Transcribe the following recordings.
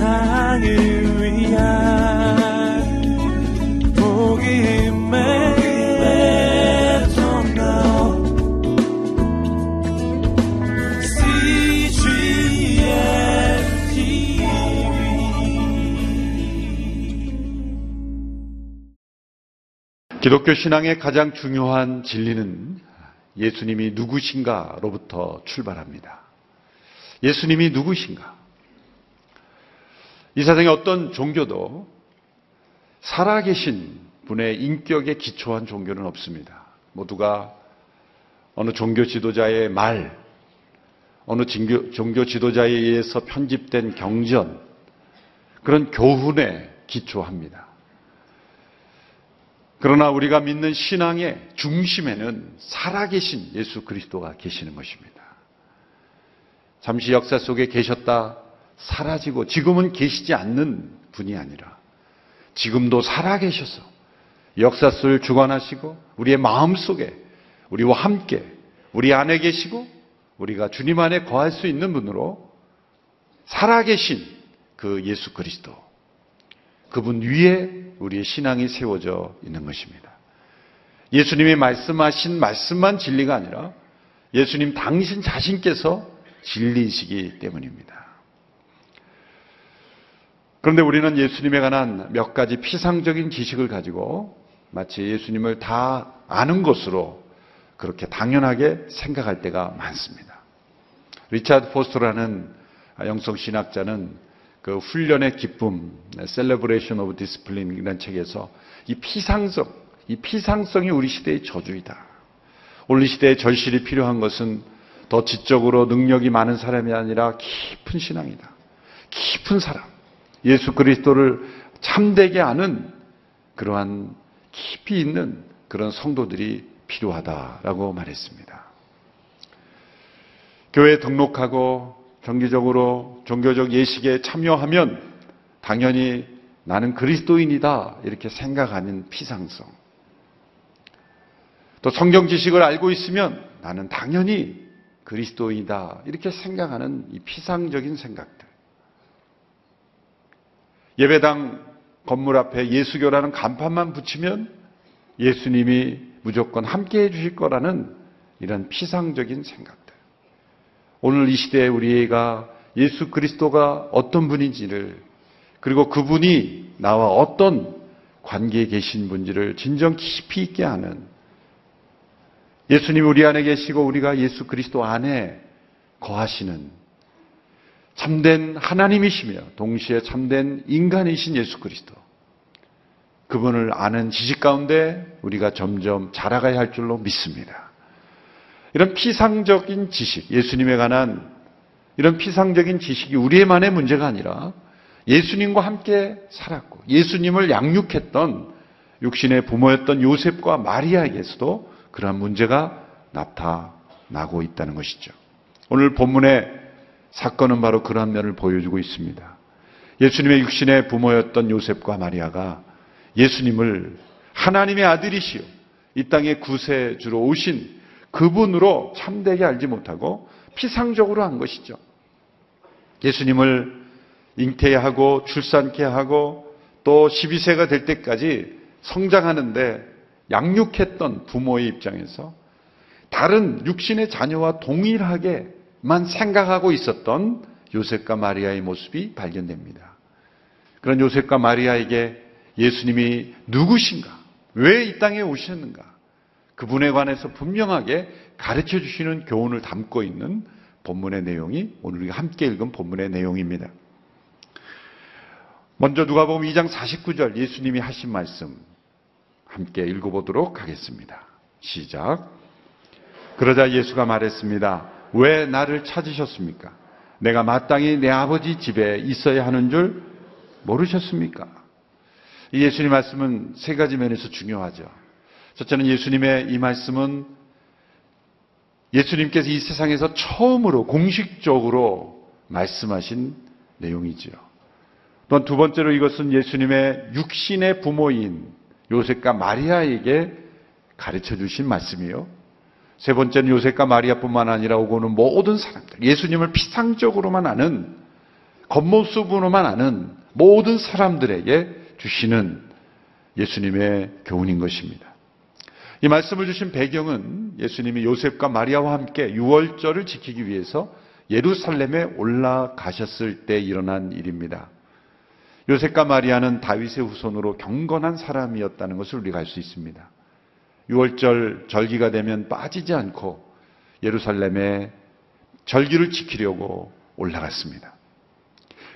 세상을 위한 복음의 기독교 신앙의 가장 중요한 진리는 예수님이 누구신가로부터 출발합니다. 예수님이 누구신가? 이 세상의 어떤 종교도 살아계신 분의 인격에 기초한 종교는 없습니다. 모두가 어느 종교 지도자의 말, 어느 종교 지도자에 의해서 편집된 경전, 그런 교훈에 기초합니다. 그러나 우리가 믿는 신앙의 중심에는 살아계신 예수 그리스도가 계시는 것입니다. 잠시 역사 속에 계셨다 사라지고 지금은 계시지 않는 분이 아니라 지금도 살아계셔서 역사 속을 주관하시고 우리의 마음 속에 우리와 함께 우리 안에 계시고 우리가 주님 안에 거할 수 있는 분으로 살아계신 그 예수 그리스도 그분 위에 우리의 신앙이 세워져 있는 것입니다. 예수님이 말씀하신 말씀만 진리가 아니라 예수님 당신 자신께서 진리이시기 때문입니다. 그런데 우리는 예수님에 관한 몇 가지 피상적인 지식을 가지고 마치 예수님을 다 아는 것으로 그렇게 당연하게 생각할 때가 많습니다. 리차드 포스터라는 영성 신학자는 그 훈련의 기쁨, Celebration of Discipline 이라는 책에서 이 피상성, 이 피상성이 우리 시대의 저주이다. 오늘 시대에 절실히 필요한 것은 더 지적으로 능력이 많은 사람이 아니라 깊은 신앙이다. 깊은 사람. 예수 그리스도를 참되게 아는 그러한 깊이 있는 그런 성도들이 필요하다라고 말했습니다. 교회에 등록하고 정기적으로 종교적 예식에 참여하면 당연히 나는 그리스도인이다 이렇게 생각하는 피상성. 또 성경 지식을 알고 있으면 나는 당연히 그리스도인이다 이렇게 생각하는 이 피상적인 생각들. 예배당 건물 앞에 예수교라는 간판만 붙이면 예수님이 무조건 함께 해주실 거라는 이런 피상적인 생각. 오늘 이 시대에 우리가 예수 그리스도가 어떤 분인지를 그리고 그분이 나와 어떤 관계에 계신 분지를 진정 깊이 있게 하는 예수님 우리 안에 계시고 우리가 예수 그리스도 안에 거하시는 참된 하나님이시며 동시에 참된 인간이신 예수 그리스도 그분을 아는 지식 가운데 우리가 점점 자라가야 할 줄로 믿습니다. 이런 피상적인 지식, 예수님에 관한 이런 피상적인 지식이 우리만의 문제가 아니라 예수님과 함께 살았고 예수님을 양육했던 육신의 부모였던 요셉과 마리아에게서도 그러한 문제가 나타나고 있다는 것이죠. 오늘 본문의 사건은 바로 그러한 면을 보여주고 있습니다. 예수님의 육신의 부모였던 요셉과 마리아가 예수님을 하나님의 아들이시오 이 땅에 구세주로 오신 그분으로 참되게 알지 못하고 피상적으로 한 것이죠. 예수님을 잉태하고 출산케 하고 또 12세가 될 때까지 성장하는데 양육했던 부모의 입장에서 다른 육신의 자녀와 동일하게 만 생각하고 있었던 요셉과 마리아의 모습이 발견됩니다. 그런 요셉과 마리아에게 예수님이 누구신가? 왜 이 땅에 오셨는가? 그분에 관해서 분명하게 가르쳐 주시는 교훈을 담고 있는 본문의 내용이 오늘 우리가 함께 읽은 본문의 내용입니다. 먼저 누가 보면 2장 49절 예수님이 하신 말씀 함께 읽어보도록 하겠습니다. 시작. 그러자 예수가 말했습니다. 왜 나를 찾으셨습니까? 내가 마땅히 내 아버지 집에 있어야 하는 줄 모르셨습니까? 예수님 말씀은 세 가지 면에서 중요하죠. 첫째는 예수님의 이 말씀은 예수님께서 이 세상에서 처음으로 공식적으로 말씀하신 내용이지요. 또한 두 번째로 이것은 예수님의 육신의 부모인 요셉과 마리아에게 가르쳐 주신 말씀이요. 세 번째는 요셉과 마리아뿐만 아니라 오고는 모든 사람들, 예수님을 피상적으로만 아는 겉모습으로만 아는 모든 사람들에게 주시는 예수님의 교훈인 것입니다. 이 말씀을 주신 배경은 예수님이 요셉과 마리아와 함께 유월절을 지키기 위해서 예루살렘에 올라가셨을 때 일어난 일입니다. 요셉과 마리아는 다윗의 후손으로 경건한 사람이었다는 것을 우리가 알 수 있습니다. 유월절 절기가 되면 빠지지 않고 예루살렘에 절기를 지키려고 올라갔습니다.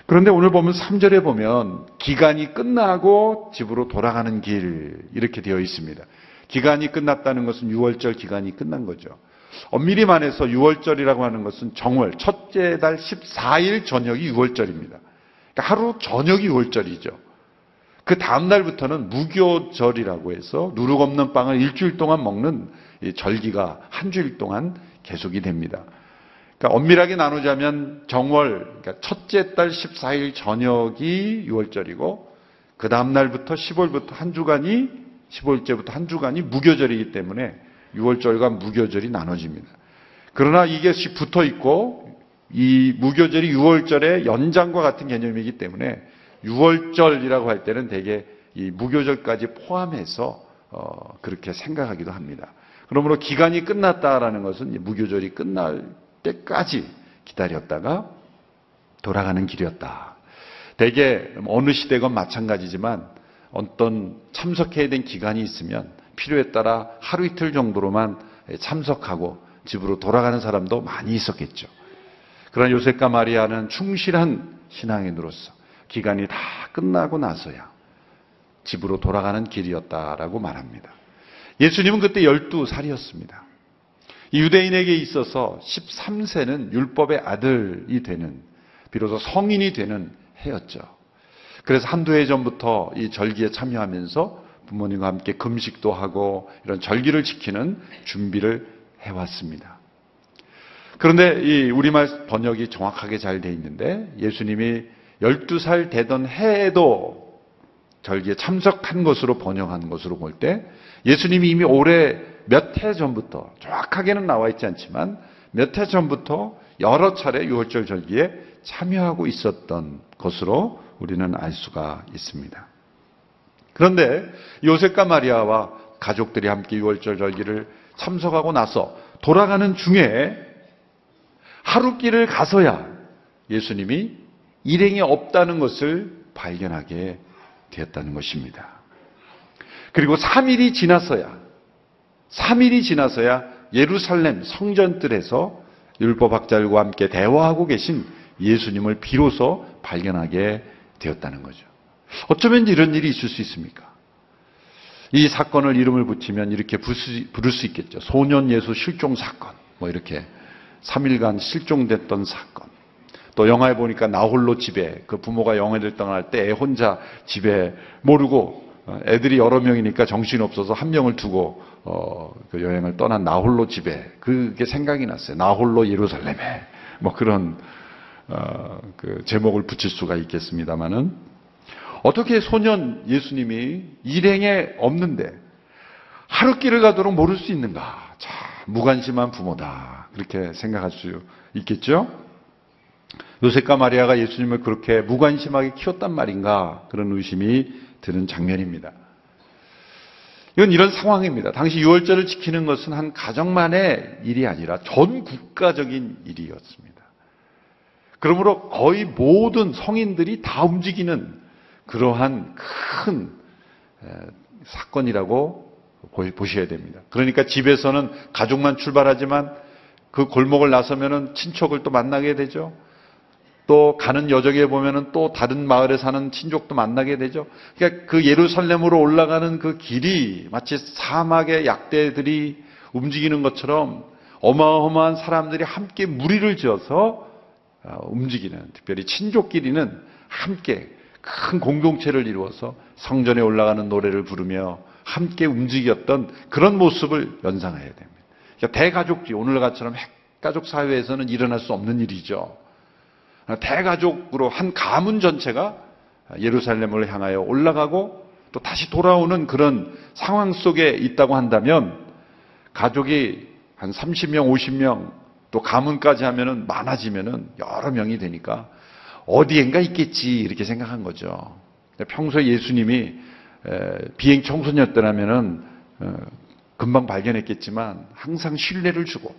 그런데 오늘 보면 3절에 보면 기간이 끝나고 집으로 돌아가는 길 이렇게 되어 있습니다. 기간이 끝났다는 것은 6월절 기간이 끝난 거죠. 엄밀히 말해서 6월절이라고 하는 것은 정월, 첫째 달 14일 저녁이 6월절입니다. 그러니까 하루 저녁이 6월절이죠. 그 다음날부터는 무교절이라고 해서 누룩 없는 빵을 일주일 동안 먹는 절기가 한 주일 동안 계속이 됩니다. 그러니까 엄밀하게 나누자면 정월, 그러니까 첫째 달 14일 저녁이 6월절이고 그 다음날부터 10월부터 한 주간이 15일째부터 한 주간이 무교절이기 때문에 6월절과 무교절이 나눠집니다. 그러나 이것이 붙어 있고 이 무교절이 6월절의 연장과 같은 개념이기 때문에 6월절이라고 할 때는 대개 이 무교절까지 포함해서 어, 그렇게 생각하기도 합니다. 그러므로 기간이 끝났다라는 것은 무교절이 끝날 때까지 기다렸다가 돌아가는 길이었다. 대개 어느 시대건 마찬가지지만 어떤 참석해야 된 기간이 있으면 필요에 따라 하루 이틀 정도로만 참석하고 집으로 돌아가는 사람도 많이 있었겠죠. 그러나 요셉과 마리아는 충실한 신앙인으로서 기간이 다 끝나고 나서야 집으로 돌아가는 길이었다라고 말합니다. 예수님은 그때 12살이었습니다. 유대인에게 있어서 13세는 율법의 아들이 되는, 비로소 성인이 되는 해였죠. 그래서 한두 해 전부터 이 절기에 참여하면서 부모님과 함께 금식도 하고 이런 절기를 지키는 준비를 해왔습니다. 그런데 이 우리말 번역이 정확하게 잘 돼 있는데 예수님이 12살 되던 해에도 절기에 참석한 것으로 번역한 것으로 볼 때 예수님이 이미 올해 몇 해 전부터 정확하게는 나와 있지 않지만 몇 해 전부터 여러 차례 유월절 절기에 참여하고 있었던 것으로 우리는 알 수가 있습니다. 그런데 요셉과 마리아와 가족들이 함께 유월절 절기를 참석하고 나서 돌아가는 중에 하루길을 가서야 예수님이 일행이 없다는 것을 발견하게 되었다는 것입니다. 그리고 3일이 지나서야 3일이 지나서야 예루살렘 성전뜰에서 율법학자들과 함께 대화하고 계신 예수님을 비로소 발견하게 되었다는 거죠. 어쩌면 이런 일이 있을 수 있습니까? 이 사건을 이름을 붙이면 이렇게 부를 수 있겠죠. 소년 예수 실종 사건. 뭐 이렇게 3일간 실종됐던 사건. 또 영화에 보니까 나홀로 집에 그 부모가 영화를 떠날 때 애 혼자 집에 모르고 어, 애들이 여러 명이니까 정신 없어서 한 명을 두고 어, 그 여행을 떠난 나홀로 집에 그게 생각이 났어요. 나홀로 예루살렘에 뭐 그런 어, 그 제목을 붙일 수가 있겠습니다만은 어떻게 소년 예수님이 일행에 없는데 하루 길을 가도록 모를 수 있는가? 자, 무관심한 부모다. 그렇게 생각할 수 있겠죠? 요셉과 마리아가 예수님을 그렇게 무관심하게 키웠단 말인가? 그런 의심이 드는 장면입니다. 이건 이런 상황입니다. 당시 6월절을 지키는 것은 한 가정만의 일이 아니라 전 국가적인 일이었습니다. 그러므로 거의 모든 성인들이 다 움직이는 그러한 큰 사건이라고 보셔야 됩니다. 그러니까 집에서는 가족만 출발하지만 그 골목을 나서면은 친척을 또 만나게 되죠. 또 가는 여정에 보면은 또 다른 마을에 사는 친족도 만나게 되죠. 그러니까 그 예루살렘으로 올라가는 그 길이 마치 사막의 약대들이 움직이는 것처럼 어마어마한 사람들이 함께 무리를 지어서 어, 움직이는 특별히 친족끼리는 함께 큰 공동체를 이루어서 성전에 올라가는 노래를 부르며 함께 움직였던 그런 모습을 연상해야 됩니다. 그러니까 대가족주의 오늘같처럼 핵가족 사회에서는 일어날 수 없는 일이죠. 대가족으로 한 가문 전체가 예루살렘을 향하여 올라가고 또 다시 돌아오는 그런 상황 속에 있다고 한다면 가족이 한 30명, 50명 또 가문까지 하면은 많아지면은 여러 명이 되니까 어디엔가 있겠지 이렇게 생각한 거죠. 평소에 예수님이 비행 청소년 때라면은 어, 금방 발견했겠지만 항상 신뢰를 주고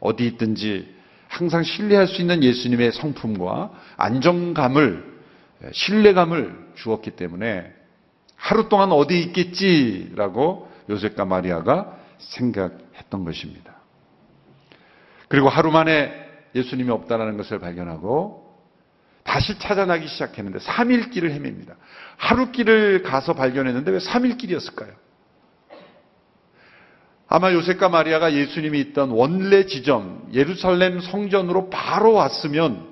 어디 있든지 항상 신뢰할 수 있는 예수님의 성품과 안정감을 신뢰감을 주었기 때문에 하루 동안 어디 있겠지라고 요셉과 마리아가 생각했던 것입니다. 그리고 하루 만에 예수님이 없다라는 것을 발견하고 다시 찾아나기 시작했는데 3일 길을 헤맵니다. 하루 길을 가서 발견했는데 왜 3일 길이었을까요? 아마 요셉과 마리아가 예수님이 있던 원래 지점 예루살렘 성전으로 바로 왔으면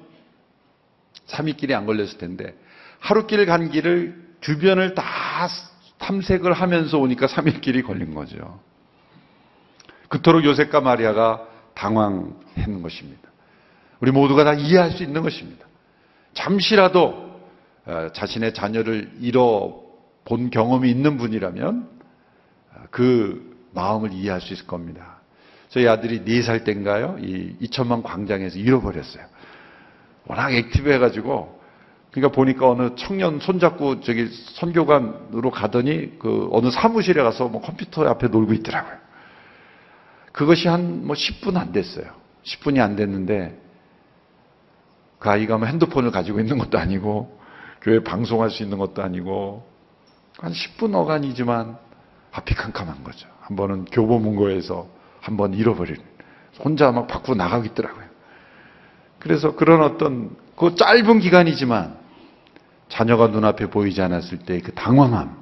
3일 길이 안 걸렸을 텐데 하루 길 간 길을 주변을 다 탐색을 하면서 오니까 3일 길이 걸린 거죠. 그토록 요셉과 마리아가 당황했는 것입니다. 우리 모두가 다 이해할 수 있는 것입니다. 잠시라도 어, 자신의 자녀를 잃어본 경험이 있는 분이라면 어, 그 마음을 이해할 수 있을 겁니다. 저희 아들이 4살 때인가요? 이 이천만 광장에서 잃어버렸어요. 워낙 active 해가지고 그러니까 보니까 어느 청년 손잡고 저기 선교관으로 가더니 그 어느 사무실에 가서 뭐 컴퓨터 앞에 놀고 있더라고요. 그것이 한 뭐 10분 안 됐어요. 10분이 안 됐는데 그 아이가 뭐 핸드폰을 가지고 있는 것도 아니고 교회 방송할 수 있는 것도 아니고 한 10분 어간이지만 앞이 캄캄한 거죠. 한 번은 교보문고에서 한 번 잃어버린 혼자 막 밖으로 나가고 있더라고요. 그래서 그런 어떤 그 짧은 기간이지만 자녀가 눈앞에 보이지 않았을 때 그 당황함,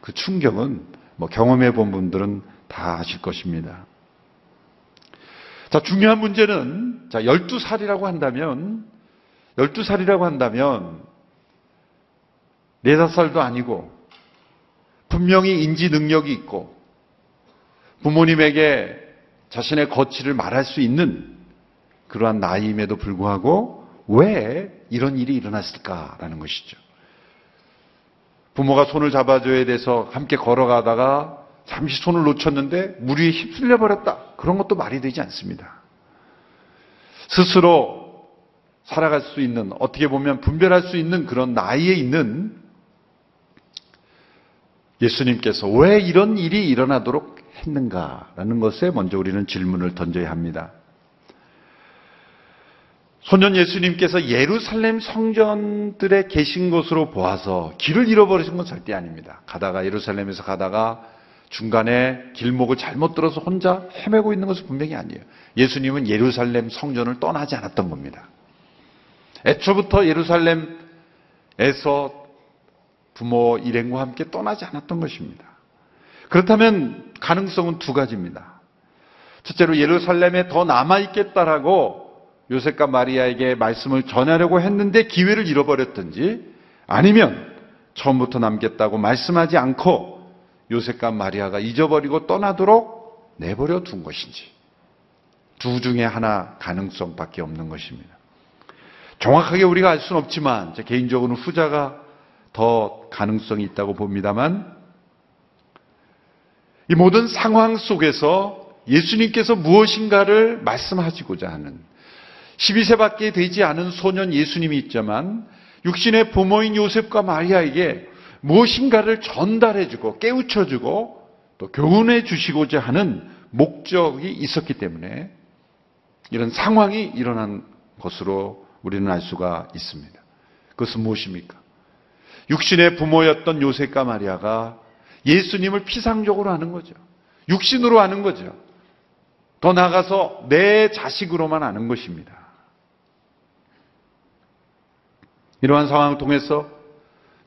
그 충격은 뭐 경험해 본 분들은 다 아실 것입니다. 자, 중요한 문제는 자, 12살이라고 한다면 12살이라고 한다면 4, 5살도 아니고 분명히 인지 능력이 있고 부모님에게 자신의 거취를 말할 수 있는 그러한 나이임에도 불구하고 왜 이런 일이 일어났을까라는 것이죠. 부모가 손을 잡아줘야 돼서 함께 걸어가다가 잠시 손을 놓쳤는데 물 위에 휩쓸려 버렸다. 그런 것도 말이 되지 않습니다. 스스로 살아갈 수 있는, 어떻게 보면 분별할 수 있는 그런 나이에 있는 예수님께서 왜 이런 일이 일어나도록 했는가라는 것에 먼저 우리는 질문을 던져야 합니다. 소년 예수님께서 예루살렘 성전들에 계신 것으로 보아서 길을 잃어버리신 건 절대 아닙니다. 가다가 예루살렘에서 가다가 중간에 길목을 잘못 들어서 혼자 헤매고 있는 것은 분명히 아니에요. 예수님은 예루살렘 성전을 떠나지 않았던 겁니다. 애초부터 예루살렘에서 부모 일행과 함께 떠나지 않았던 것입니다. 그렇다면 가능성은 두 가지입니다. 첫째로 예루살렘에 더 남아있겠다라고 요셉과 마리아에게 말씀을 전하려고 했는데 기회를 잃어버렸든지 아니면 처음부터 남겠다고 말씀하지 않고 요셉과 마리아가 잊어버리고 떠나도록 내버려 둔 것인지 두 중에 하나 가능성밖에 없는 것입니다. 정확하게 우리가 알 수는 없지만 제 개인적으로는 후자가 더 가능성이 있다고 봅니다만 이 모든 상황 속에서 예수님께서 무엇인가를 말씀하시고자 하는 12세밖에 되지 않은 소년 예수님이 있지만 육신의 부모인 요셉과 마리아에게 무엇인가를 전달해주고 깨우쳐주고 또 교훈해 주시고자 하는 목적이 있었기 때문에 이런 상황이 일어난 것으로 우리는 알 수가 있습니다. 그것은 무엇입니까? 육신의 부모였던 요셉과 마리아가 예수님을 피상적으로 하는 거죠. 육신으로 하는 거죠. 더 나아가서 내 자식으로만 아는 것입니다. 이러한 상황을 통해서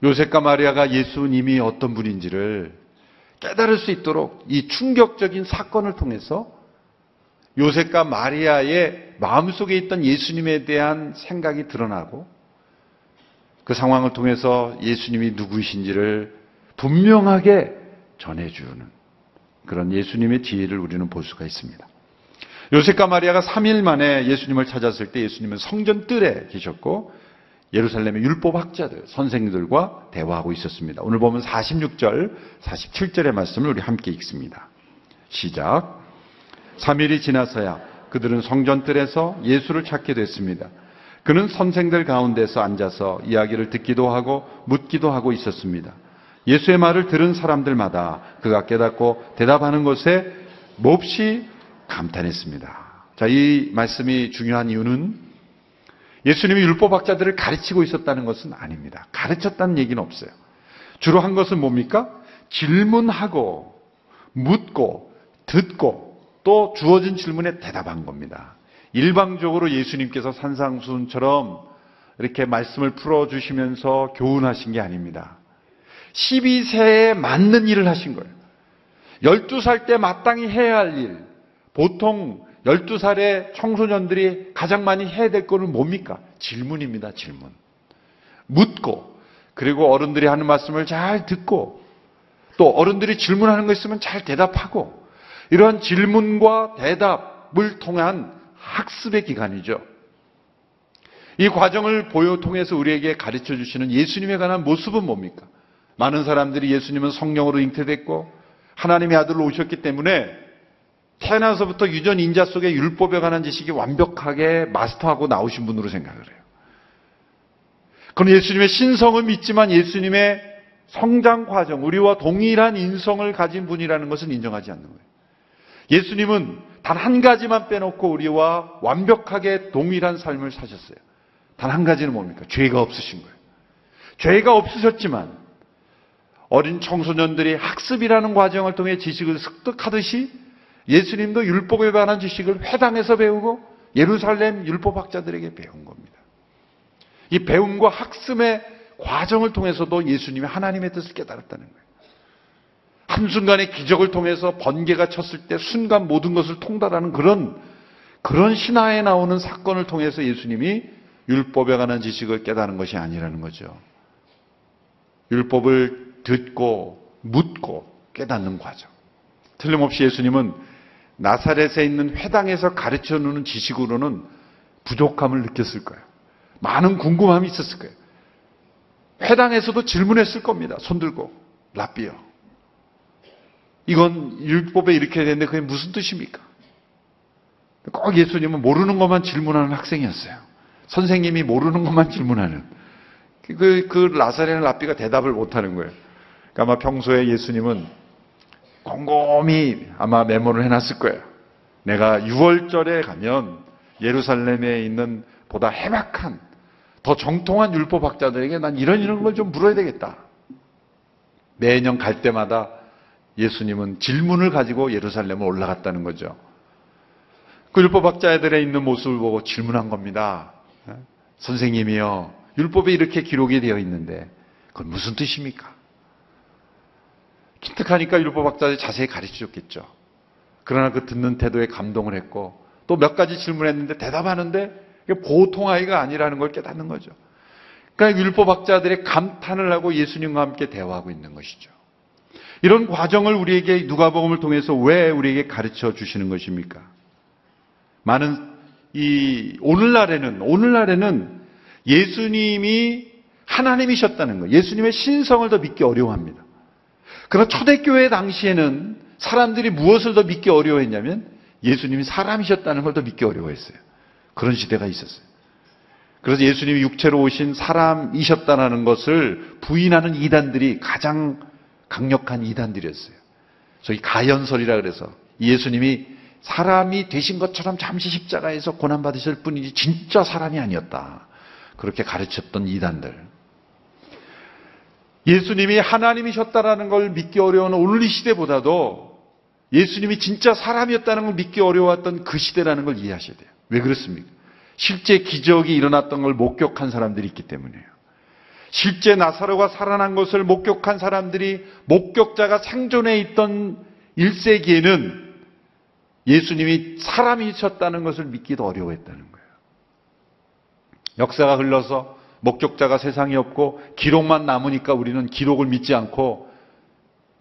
요셉과 마리아가 예수님이 어떤 분인지를 깨달을 수 있도록 이 충격적인 사건을 통해서 요셉과 마리아의 마음속에 있던 예수님에 대한 생각이 드러나고 그 상황을 통해서 예수님이 누구이신지를 분명하게 전해주는 그런 예수님의 지혜를 우리는 볼 수가 있습니다. 요셉과 마리아가 3일 만에 예수님을 찾았을 때 예수님은 성전 뜰에 계셨고 예루살렘의 율법 학자들, 선생들과 대화하고 있었습니다. 오늘 보면 46절, 47절의 말씀을 우리 함께 읽습니다. 시작. 3일이 지나서야 그들은 성전 뜰에서 예수를 찾게 됐습니다. 그는 선생들 가운데서 앉아서 이야기를 듣기도 하고 묻기도 하고 있었습니다. 예수의 말을 들은 사람들마다 그가 깨닫고 대답하는 것에 몹시 감탄했습니다. 자, 이 말씀이 중요한 이유는 예수님이 율법학자들을 가르치고 있었다는 것은 아닙니다. 가르쳤다는 얘기는 없어요. 주로 한 것은 뭡니까? 질문하고 묻고 듣고 또 주어진 질문에 대답한 겁니다. 일방적으로 예수님께서 산상수훈처럼 이렇게 말씀을 풀어주시면서 교훈하신 게 아닙니다. 12세에 맞는 일을 하신 거예요. 12살 때 마땅히 해야 할 일. 보통 12살의 청소년들이 가장 많이 해야 될 거는 뭡니까? 질문입니다, 질문. 묻고, 그리고 어른들이 하는 말씀을 잘 듣고, 또 어른들이 질문하는 거 있으면 잘 대답하고, 이러한 질문과 대답을 통한 학습의 기간이죠. 이 과정을 보여 통해서 우리에게 가르쳐 주시는 예수님에 관한 모습은 뭡니까? 많은 사람들이 예수님은 성령으로 잉태됐고 하나님의 아들로 오셨기 때문에 태어나서부터 유전 인자 속에 율법에 관한 지식이 완벽하게 마스터하고 나오신 분으로 생각을 해요. 그럼 예수님의 신성을 믿지만 예수님의 성장 과정, 우리와 동일한 인성을 가진 분이라는 것은 인정하지 않는 거예요. 예수님은 단 한 가지만 빼놓고 우리와 완벽하게 동일한 삶을 사셨어요. 단 한 가지는 뭡니까? 죄가 없으신 거예요. 죄가 없으셨지만 어린 청소년들이 학습이라는 과정을 통해 지식을 습득하듯이 예수님도 율법에 관한 지식을 회당에서 배우고 예루살렘 율법학자들에게 배운 겁니다. 이 배움과 학습의 과정을 통해서도 예수님이 하나님의 뜻을 깨달았다는 거예요. 한순간의 기적을 통해서 번개가 쳤을 때 순간 모든 것을 통달하는 그런, 그런 신화에 나오는 사건을 통해서 예수님이 율법에 관한 지식을 깨달은 것이 아니라는 거죠. 율법을 듣고 묻고 깨닫는 과정. 틀림없이 예수님은 나사렛에 있는 회당에서 가르쳐 주는 지식으로는 부족함을 느꼈을 거예요. 많은 궁금함이 있었을 거예요. 회당에서도 질문했을 겁니다. 손들고 라비요. 이건 율법에 이렇게 되는데 그게 무슨 뜻입니까? 꼭 예수님은 모르는 것만 질문하는 학생이었어요. 선생님이 모르는 것만 질문하는. 그, 그 라사레는 라비가 대답을 못하는 거예요. 그러니까 아마 평소에 예수님은 곰곰이 아마 메모를 해놨을 거예요. 내가 6월절에 가면 예루살렘에 있는 보다 해박한 더 정통한 율법학자들에게 난 이런 이런 걸 좀 물어야 되겠다. 매년 갈 때마다 예수님은 질문을 가지고 예루살렘을 올라갔다는 거죠. 그 율법학자들의 있는 모습을 보고 질문한 겁니다. 선생님이요. 율법에 이렇게 기록이 되어 있는데 그건 무슨 뜻입니까? 기특하니까 율법학자들이 자세히 가르쳐 줬겠죠. 그러나 그 듣는 태도에 감동을 했고 또 몇 가지 질문했는데 대답하는데 보통 아이가 아니라는 걸 깨닫는 거죠. 그러니까 율법학자들의 감탄을 하고 예수님과 함께 대화하고 있는 것이죠. 이런 과정을 우리에게 누가복음을 통해서 왜 우리에게 가르쳐 주시는 것입니까? 많은 이 오늘날에는 오늘날에는 예수님이 하나님이셨다는 거, 예수님의 신성을 더 믿기 어려워합니다. 그러나 초대교회 당시에는 사람들이 무엇을 더 믿기 어려워했냐면 예수님이 사람이셨다는 걸 더 믿기 어려워했어요. 그런 시대가 있었어요. 그래서 예수님이 육체로 오신 사람이셨다는 것을 부인하는 이단들이 가장 강력한 이단들이었어요. 소위 가연설이라 그래서 예수님이 사람이 되신 것처럼 잠시 십자가에서 고난받으실 뿐이지 진짜 사람이 아니었다. 그렇게 가르쳤던 이단들. 예수님이 하나님이셨다라는 걸 믿기 어려운 오늘 이 시대보다도 예수님이 진짜 사람이었다는 걸 믿기 어려웠던 그 시대라는 걸 이해하셔야 돼요. 왜 그렇습니까? 실제 기적이 일어났던 걸 목격한 사람들이 있기 때문이에요. 실제 나사로가 살아난 것을 목격한 사람들이 목격자가 생존해 있던 1세기에는 예수님이 사람이셨다는 것을 믿기도 어려워했다는 거예요. 역사가 흘러서 목격자가 세상에 없고 기록만 남으니까 우리는 기록을 믿지 않고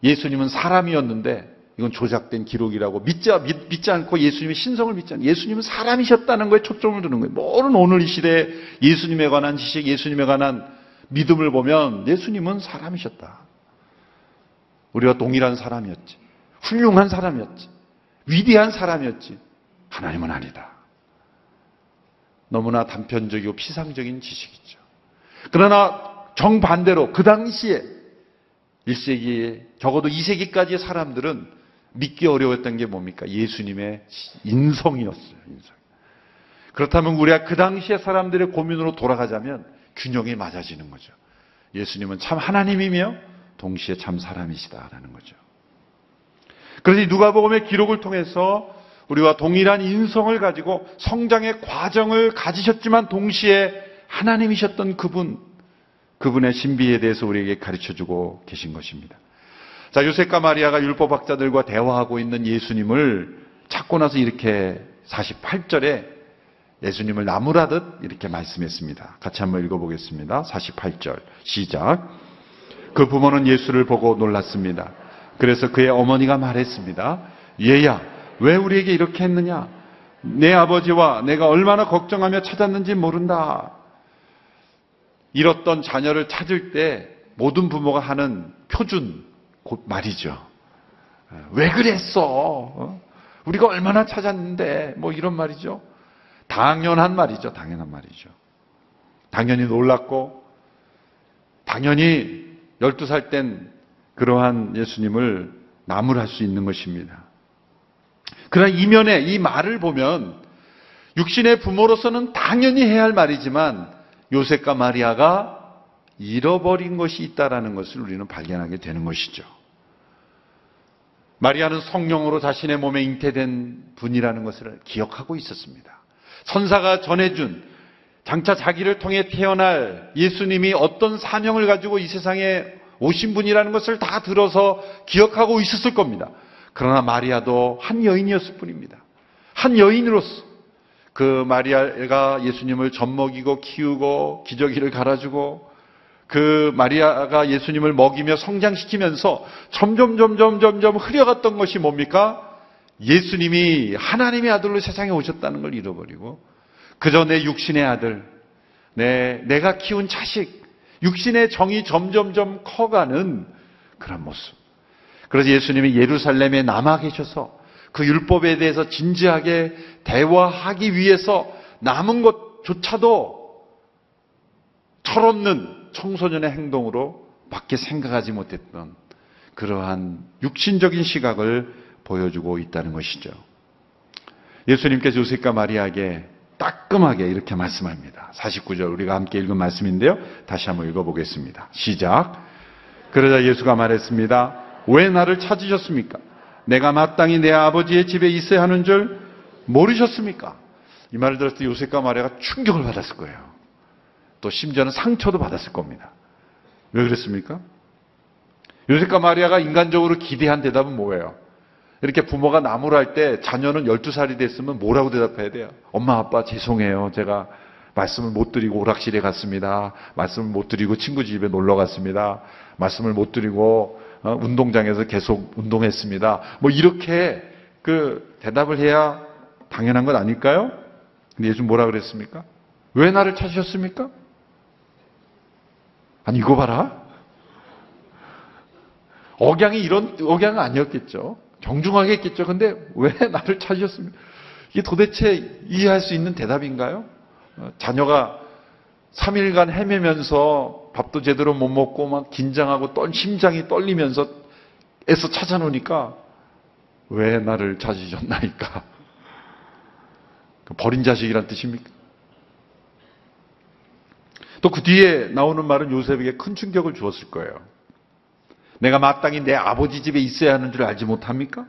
예수님은 사람이었는데 이건 조작된 기록이라고 믿지, 믿, 지 않고 예수님의 신성을 믿지 않고 예수님은 사람이셨다는 거에 초점을 두는 거예요. 모든 오늘 이 시대에 예수님에 관한 지식, 예수님에 관한 믿음을 보면 예수님은 사람이셨다. 우리와 동일한 사람이었지. 훌륭한 사람이었지. 위대한 사람이었지. 하나님은 아니다. 너무나 단편적이고 피상적인 지식이죠. 그러나 정반대로 그 당시에 1세기에 적어도 2세기까지의 사람들은 믿기 어려웠던 게 뭡니까? 예수님의 인성이었어요. 인성. 그렇다면 우리가 그 당시의 사람들의 고민으로 돌아가자면 균형이 맞아지는 거죠. 예수님은 참 하나님이며 동시에 참 사람이시다라는 거죠. 그래서 누가복음의 기록을 통해서 우리와 동일한 인성을 가지고 성장의 과정을 가지셨지만 동시에 하나님이셨던 그분, 그분의 신비에 대해서 우리에게 가르쳐 주고 계신 것입니다. 자, 요셉과 마리아가 율법학자들과 대화하고 있는 예수님을 찾고 나서 이렇게 48절에 예수님을 나무라듯 이렇게 말씀했습니다. 같이 한번 읽어보겠습니다. 48절 시작. 그 부모는 예수를 보고 놀랐습니다. 그래서 그의 어머니가 말했습니다. 얘야, 왜 우리에게 이렇게 했느냐? 내 아버지와 내가 얼마나 걱정하며 찾았는지 모른다. 잃었던 자녀를 찾을 때 모든 부모가 하는 표준 곧 말이죠. 왜 그랬어? 어? 우리가 얼마나 찾았는데 뭐 이런 말이죠. 당연한 말이죠. 당연한 말이죠. 당연히 놀랐고 당연히 12살 땐 그러한 예수님을 나무랄 수 있는 것입니다. 그러나 이면에 이 말을 보면 육신의 부모로서는 당연히 해야 할 말이지만 요셉과 마리아가 잃어버린 것이 있다라는 것을 우리는 발견하게 되는 것이죠. 마리아는 성령으로 자신의 몸에 잉태된 분이라는 것을 기억하고 있었습니다. 선사가 전해준 장차 자기를 통해 태어날 예수님이 어떤 사명을 가지고 이 세상에 오신 분이라는 것을 다 들어서 기억하고 있었을 겁니다. 그러나 마리아도 한 여인이었을 뿐입니다. 한 여인으로서 그 마리아가 예수님을 젖먹이고 키우고 기저귀를 갈아주고 그 마리아가 예수님을 먹이며 성장시키면서 점점 점점 점점 흐려갔던 것이 뭡니까? 예수님이 하나님의 아들로 세상에 오셨다는 걸 잃어버리고 그저 내 육신의 아들, 내 내가 키운 자식, 육신의 정이 점점점 커가는 그런 모습. 그래서 예수님이 예루살렘에 남아 계셔서 그 율법에 대해서 진지하게 대화하기 위해서 남은 것조차도 철없는 청소년의 행동으로 밖에 생각하지 못했던 그러한 육신적인 시각을 보여주고 있다는 것이죠. 예수님께서 요셉과 마리아에게 따끔하게 이렇게 말씀합니다. 49절 우리가 함께 읽은 말씀인데요. 다시 한번 읽어보겠습니다. 시작. 그러자 예수가 말했습니다. 왜 나를 찾으셨습니까? 내가 마땅히 내 아버지의 집에 있어야 하는 줄 모르셨습니까? 이 말을 들었을 때 요셉과 마리아가 충격을 받았을 거예요. 또 심지어는 상처도 받았을 겁니다. 왜 그랬습니까? 요셉과 마리아가 인간적으로 기대한 대답은 뭐예요? 이렇게 부모가 나무를 할 때 자녀는 12살이 됐으면 뭐라고 대답해야 돼요? 엄마, 아빠, 죄송해요. 제가 말씀을 못 드리고 오락실에 갔습니다. 말씀을 못 드리고 친구 집에 놀러 갔습니다. 말씀을 못 드리고 어, 운동장에서 계속 운동했습니다. 뭐 이렇게 그 대답을 해야 당연한 것 아닐까요? 근데 예수 뭐라 그랬습니까? 왜 나를 찾으셨습니까? 아니 이거 봐라. 억양이 이런 억양은 아니었겠죠. 정중하게 했겠죠. 근데 왜 나를 찾으셨습니까? 이게 도대체 이해할 수 있는 대답인가요? 어, 자녀가 3일간 헤매면서 밥도 제대로 못 먹고 막 긴장하고 떨, 심장이 떨리면서 애써 찾아놓으니까 왜 나를 찾으셨나이까? 그 버린 자식이란 뜻입니까? 또 그 뒤에 나오는 말은 요셉에게 큰 충격을 주었을 거예요. 내가 마땅히 내 아버지 집에 있어야 하는 줄 알지 못합니까?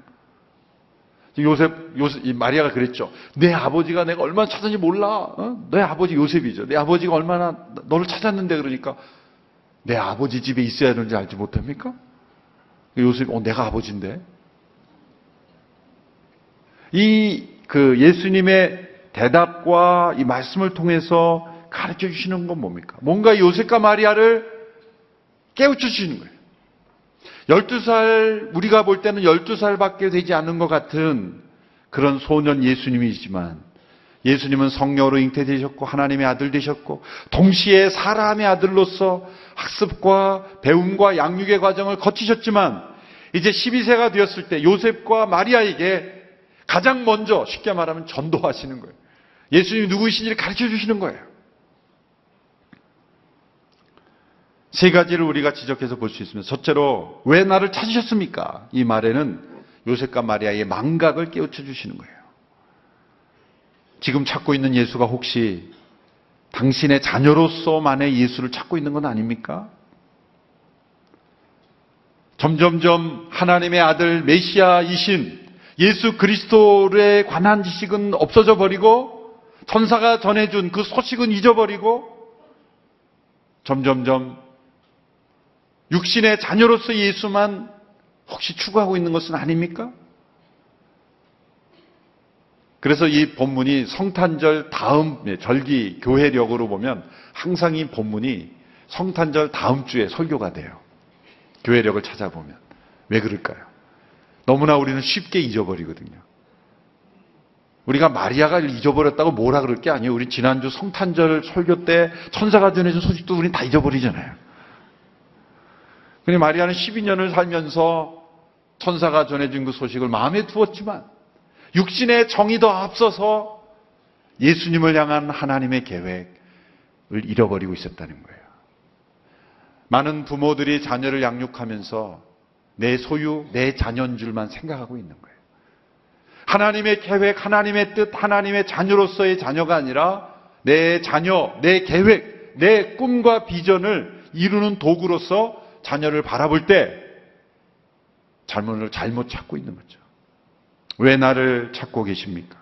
요셉, 요셉, 마리아가 그랬죠. 내 아버지가 내가 얼마나 찾았는지 몰라. 어? 내 아버지 요셉이죠. 내 아버지가 얼마나 너를 찾았는데 그러니까 내 아버지 집에 있어야 하는지 알지 못합니까? 요셉, 어, 내가 아버지인데. 이 그 예수님의 대답과 이 말씀을 통해서 가르쳐 주시는 건 뭡니까? 뭔가 요셉과 마리아를 깨우쳐 주시는 거예요. 12살, 우리가 볼 때는 12살밖에 되지 않은 것 같은 그런 소년 예수님이지만 예수님은 성령으로 잉태되셨고 하나님의 아들 되셨고 동시에 사람의 아들로서 학습과 배움과 양육의 과정을 거치셨지만 이제 12세가 되었을 때 요셉과 마리아에게 가장 먼저 쉽게 말하면 전도하시는 거예요. 예수님이 누구이신지를 가르쳐 주시는 거예요. 세 가지를 우리가 지적해서 볼 수 있습니다. 첫째로 왜 나를 찾으셨습니까? 이 말에는 요셉과 마리아의 망각을 깨우쳐 주시는 거예요. 지금 찾고 있는 예수가 혹시 당신의 자녀로서만의 예수를 찾고 있는 건 아닙니까? 점점점 하나님의 아들 메시아이신 예수 그리스도에 관한 지식은 없어져 버리고 천사가 전해준 그 소식은 잊어버리고 점점점 육신의 자녀로서 예수만 혹시 추구하고 있는 것은 아닙니까? 그래서 이 본문이 성탄절 다음 예, 절기 교회력으로 보면 항상 이 본문이 성탄절 다음 주에 설교가 돼요. 교회력을 찾아보면. 왜 그럴까요? 너무나 우리는 쉽게 잊어버리거든요. 우리가 마리아가 잊어버렸다고 뭐라 그럴 게 아니에요. 우리 지난주 성탄절 설교 때 천사가 전해준 소식도 우린 다 잊어버리잖아요. 근데 마리아는 12년을 살면서 천사가 전해준 그 소식을 마음에 두었지만 육신의 정이 더 앞서서 예수님을 향한 하나님의 계획을 잃어버리고 있었다는 거예요. 많은 부모들이 자녀를 양육하면서 내 소유, 내 자녀인 줄만 생각하고 있는 거예요. 하나님의 계획, 하나님의 뜻, 하나님의 자녀로서의 자녀가 아니라 내 자녀, 내 계획, 내 꿈과 비전을 이루는 도구로서 자녀를 바라볼 때 잘못을 잘못 찾고 있는 거죠. 왜 나를 찾고 계십니까?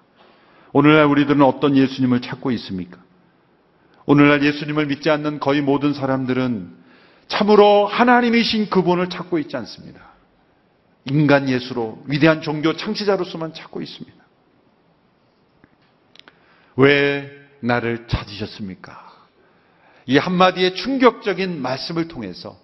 오늘날 우리들은 어떤 예수님을 찾고 있습니까? 오늘날 예수님을 믿지 않는 거의 모든 사람들은 참으로 하나님이신 그분을 찾고 있지 않습니다. 인간 예수로 위대한 종교 창시자로서만 찾고 있습니다. 왜 나를 찾으셨습니까? 이 한마디의 충격적인 말씀을 통해서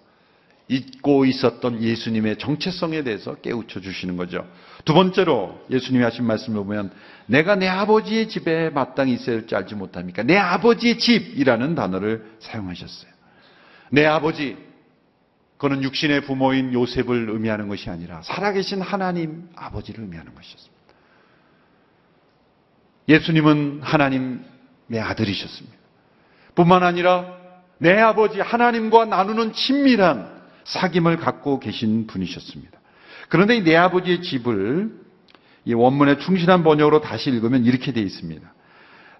잊고 있었던 예수님의 정체성에 대해서 깨우쳐 주시는 거죠. 두 번째로 예수님이 하신 말씀을 보면 내가 내 아버지의 집에 마땅히 있어야 할지 알지 못합니까? 내 아버지의 집이라는 단어를 사용하셨어요. 내 아버지, 그는 육신의 부모인 요셉을 의미하는 것이 아니라 살아계신 하나님 아버지를 의미하는 것이었습니다. 예수님은 하나님의 아들이셨습니다. 뿐만 아니라 내 아버지 하나님과 나누는 친밀한 사귐을 갖고 계신 분이셨습니다. 그런데 이 내 아버지의 집을 이 원문의 충실한 번역으로 다시 읽으면 이렇게 되어 있습니다.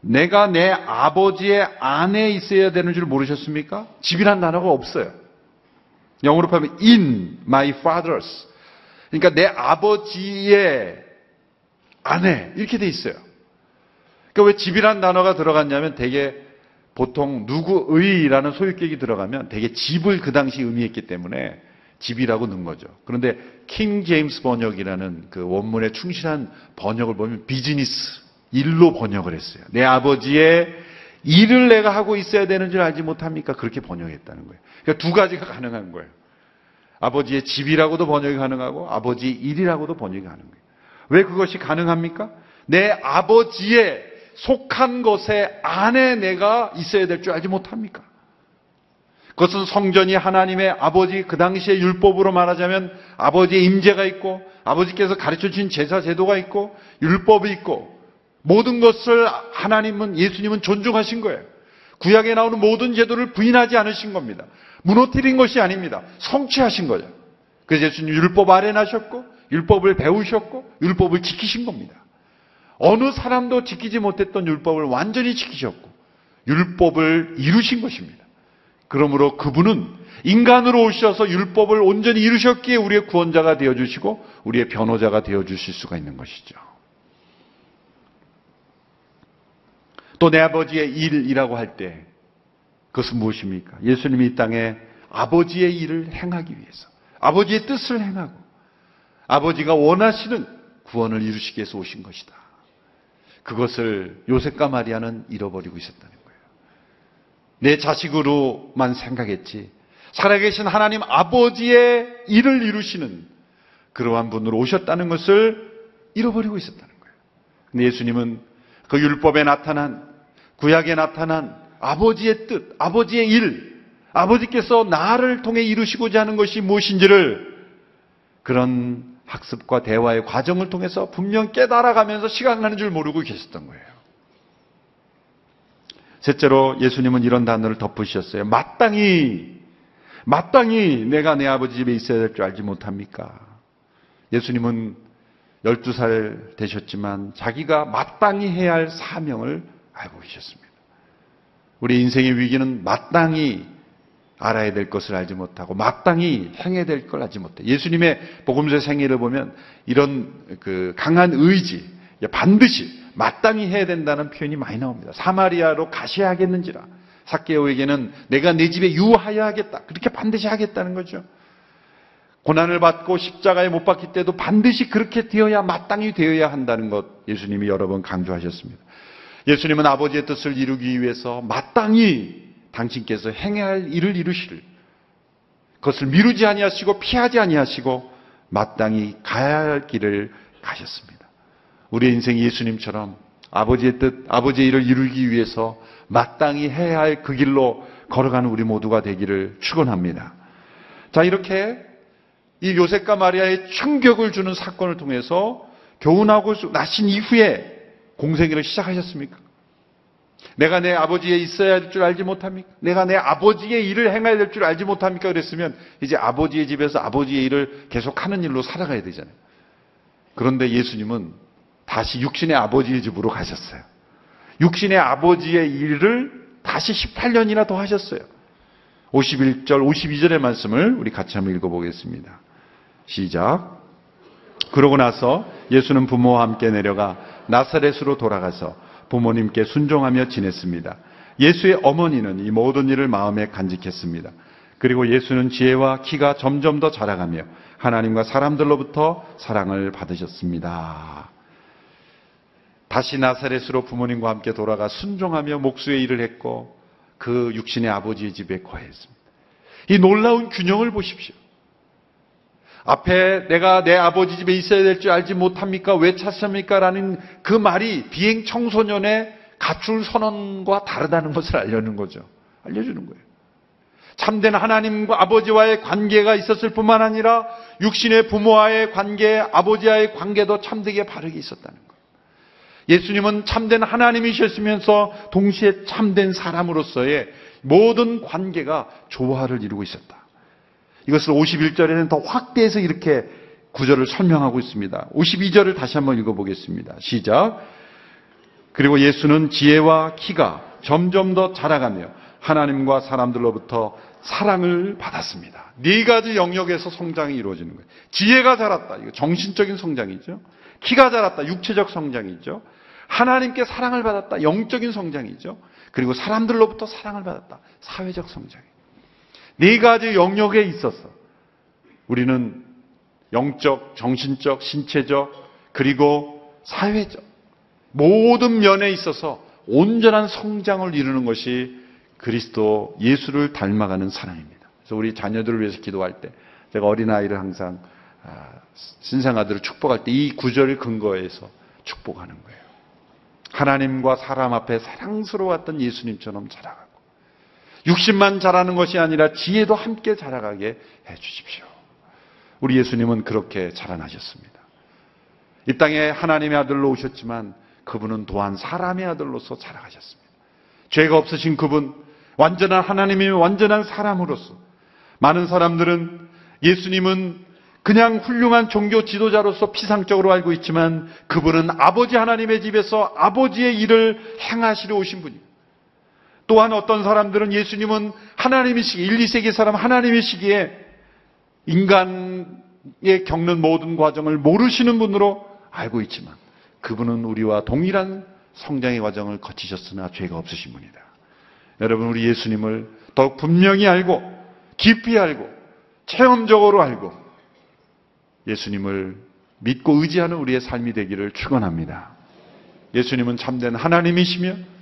내가 내 아버지의 안에 있어야 되는 줄 모르셨습니까? 집이란 단어가 없어요. 영어로 하면 in my father's. 그러니까 내 아버지의 안에 이렇게 돼 있어요. 그러니까 왜 집이란 단어가 들어갔냐면 되게 보통 누구의라는 소유격이 들어가면 되게 집을 그 당시 의미했기 때문에 집이라고 넣은 거죠. 그런데 킹 제임스 번역이라는 그 원문에 충실한 번역을 보면 비즈니스 일로 번역을 했어요. 내 아버지의 일을 내가 하고 있어야 되는 줄 알지 못합니까? 그렇게 번역했다는 거예요. 그러니까 두 가지가 가능한 거예요. 아버지의 집이라고도 번역이 가능하고 아버지의 일이라고도 번역이 가능해요. 왜 그것이 가능합니까? 내 아버지의 속한 것에 안에 내가 있어야 될 줄 알지 못합니까? 그것은 성전이 하나님의 아버지 그 당시의 율법으로 말하자면 아버지의 임재가 있고 아버지께서 가르쳐 주신 제사 제도가 있고 율법이 있고 모든 것을 하나님은 예수님은 존중하신 거예요. 구약에 나오는 모든 제도를 부인하지 않으신 겁니다. 무너뜨린 것이 아닙니다. 성취하신 거죠. 그래서 예수님 율법 아래 나셨고 율법을 배우셨고 율법을 지키신 겁니다. 어느 사람도 지키지 못했던 율법을 완전히 지키셨고 율법을 이루신 것입니다. 그러므로 그분은 인간으로 오셔서 율법을 온전히 이루셨기에 우리의 구원자가 되어 주시고 우리의 변호자가 되어 주실 수가 있는 것이죠. 또 내 아버지의 일이라고 할 때 그것은 무엇입니까? 예수님이 이 땅에 아버지의 일을 행하기 위해서 아버지의 뜻을 행하고 아버지가 원하시는 구원을 이루시기 위해서 오신 것이다. 그것을 요셉과 마리아는 잃어버리고 있었다는 거예요. 내 자식으로만 생각했지. 살아계신 하나님 아버지의 일을 이루시는 그러한 분으로 오셨다는 것을 잃어버리고 있었다는 거예요. 근데 예수님은 그 율법에 나타난 구약에 나타난 아버지의 뜻, 아버지의 일, 아버지께서 나를 통해 이루시고자 하는 것이 무엇인지를 그런 학습과 대화의 과정을 통해서 분명 깨달아가면서 시간 가는 줄 모르고 계셨던 거예요. 셋째로 예수님은 이런 단어를 덧붙이셨어요. 마땅히, 마땅히 내가 내 아버지 집에 있어야 될 줄 알지 못합니까? 예수님은 12살 되셨지만 자기가 마땅히 해야 할 사명을 알고 계셨습니다. 우리 인생의 위기는 마땅히 알아야 될 것을 알지 못하고 마땅히 행해야 될 걸 알지 못해. 예수님의 복음서 생애를 보면 이런 그 강한 의지, 반드시 마땅히 해야 된다는 표현이 많이 나옵니다. 사마리아로 가셔야 하겠는지라. 사케오에게는 내가 내 집에 유하여 하겠다. 그렇게 반드시 하겠다는 거죠. 고난을 받고 십자가에 못 박힐 때도 반드시 그렇게 되어야 마땅히 되어야 한다는 것 예수님이 여러 번 강조하셨습니다. 예수님은 아버지의 뜻을 이루기 위해서 마땅히 당신께서 행해야 할 일을 이루시를 그것을 미루지 아니하시고 피하지 아니하시고 마땅히 가야 할 길을 가셨습니다. 우리의 인생 예수님처럼 아버지의 뜻, 아버지의 일을 이루기 위해서 마땅히 해야 할 그 길로 걸어가는 우리 모두가 되기를 축원합니다. 자, 이렇게 이 요셉과 마리아의 충격을 주는 사건을 통해서 교훈하고 나신 이후에 공생애를 시작하셨습니까? 내가 내 아버지에 있어야 될줄 알지 못합니까? 내가 내 아버지의 일을 행해야 될 줄 알지 못합니까? 그랬으면 이제 아버지의 집에서 아버지의 일을 계속 하는 일로 살아가야 되잖아요. 그런데 예수님은 다시 육신의 아버지의 집으로 가셨어요. 육신의 아버지의 일을 다시 18년이나 더 하셨어요. 51절, 52절의 말씀을 우리 같이 한번 읽어보겠습니다. 시작. 그러고 나서 예수는 부모와 함께 내려가 나사렛으로 돌아가서 부모님께 순종하며 지냈습니다. 예수의 어머니는 이 모든 일을 마음에 간직했습니다. 그리고 예수는 지혜와 키가 점점 더 자라가며 하나님과 사람들로부터 사랑을 받으셨습니다. 다시 나사렛으로 부모님과 함께 돌아가 순종하며 목수의 일을 했고 그 육신의 아버지의 집에 거했습니다. 이 놀라운 균형을 보십시오. 앞에 내가 내 아버지 집에 있어야 될 줄 알지 못합니까? 왜 찾습니까? 라는 그 말이 비행 청소년의 가출 선언과 다르다는 것을 알려는 거죠. 알려주는 거예요. 참된 하나님과 아버지와의 관계가 있었을 뿐만 아니라 육신의 부모와의 관계, 아버지와의 관계도 참되게 바르게 있었다는 거예요. 예수님은 참된 하나님이셨으면서 동시에 참된 사람으로서의 모든 관계가 조화를 이루고 있었다. 이것을 51절에는 더 확대해서 이렇게 구절을 설명하고 있습니다. 52절을 다시 한번 읽어보겠습니다. 시작. 그리고 예수는 지혜와 키가 점점 더 자라가며 하나님과 사람들로부터 사랑을 받았습니다. 네 가지 영역에서 성장이 이루어지는 거예요. 지혜가 자랐다. 이거 정신적인 성장이죠. 키가 자랐다. 육체적 성장이죠. 하나님께 사랑을 받았다. 영적인 성장이죠. 그리고 사람들로부터 사랑을 받았다. 사회적 성장. 네 가지 영역에 있어서 우리는 영적, 정신적, 신체적, 그리고 사회적 모든 면에 있어서 온전한 성장을 이루는 것이 그리스도 예수를 닮아가는 사랑입니다. 그래서 우리 자녀들을 위해서 기도할 때 제가 어린아이를 항상 아, 신생아들을 축복할 때 이 구절을 근거해서 축복하는 거예요. 하나님과 사람 앞에 사랑스러웠던 예수님처럼 자라가고 육신만 자라는 것이 아니라 지혜도 함께 자라가게 해 주십시오. 우리 예수님은 그렇게 자라나셨습니다. 이 땅에 하나님의 아들로 오셨지만 그분은 또한 사람의 아들로서 자라가셨습니다. 죄가 없으신 그분, 완전한 하나님의 완전한 사람으로서 많은 사람들은 예수님은 그냥 훌륭한 종교 지도자로서 피상적으로 알고 있지만 그분은 아버지 하나님의 집에서 아버지의 일을 행하시려 오신 분입니다. 또한 어떤 사람들은 예수님은 하나님이시기에 1, 2세기 사람 하나님이시기에 인간에 겪는 모든 과정을 모르시는 분으로 알고 있지만 그분은 우리와 동일한 성장의 과정을 거치셨으나 죄가 없으신 분이다. 여러분 우리 예수님을 더욱 분명히 알고 깊이 알고 체험적으로 알고 예수님을 믿고 의지하는 우리의 삶이 되기를 축원합니다. 예수님은 참된 하나님이시며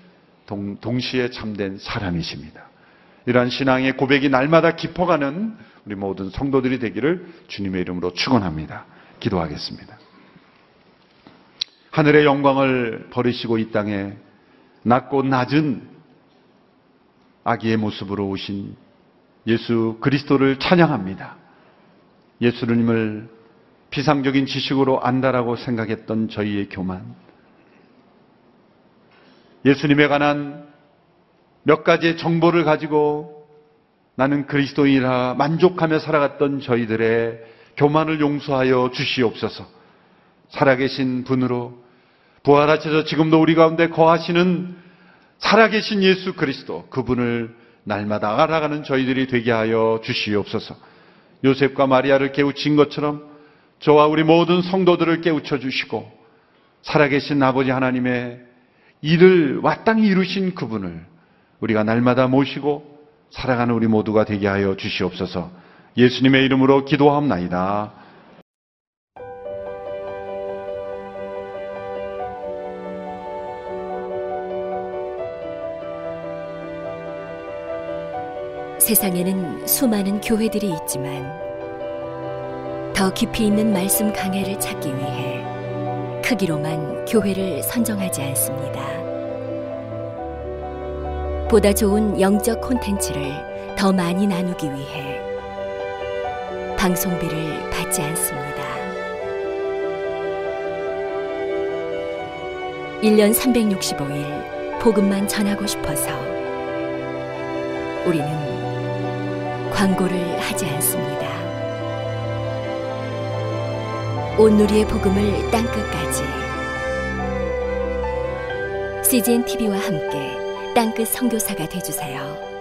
동, 동시에 참된 사람이십니다. 이러한 신앙의 고백이 날마다 깊어가는 우리 모든 성도들이 되기를 주님의 이름으로 축원합니다. 기도하겠습니다. 하늘의 영광을 버리시고 이 땅에 낮고 낮은 아기의 모습으로 오신 예수 그리스도를 찬양합니다. 예수님을 비상적인 지식으로 안다라고 생각했던 저희의 교만, 예수님에 관한 몇 가지의 정보를 가지고 나는 그리스도인이라 만족하며 살아갔던 저희들의 교만을 용서하여 주시옵소서. 살아계신 분으로 부활하셔서 지금도 우리 가운데 거하시는 살아계신 예수 그리스도 그분을 날마다 알아가는 저희들이 되게 하여 주시옵소서. 요셉과 마리아를 깨우친 것처럼 저와 우리 모든 성도들을 깨우쳐 주시고 살아계신 아버지 하나님의 일을 와땅히 이루신 그분을 우리가 날마다 모시고 살아가는 우리 모두가 되게 하여 주시옵소서. 예수님의 이름으로 기도하옵나이다. 세상에는 수많은 교회들이 있지만 더 깊이 있는 말씀 강해를 찾기 위해 크기로만 교회를 선정하지 않습니다. 보다 좋은 영적 콘텐츠를 더 많이 나누기 위해 방송비를 받지 않습니다. 1년 365일 복음만 전하고 싶어서 우리는 광고를 하지 않습니다. 온누리의 복음을 땅끝까지 CGN TV와 함께 땅끝 선교사가 되주세요.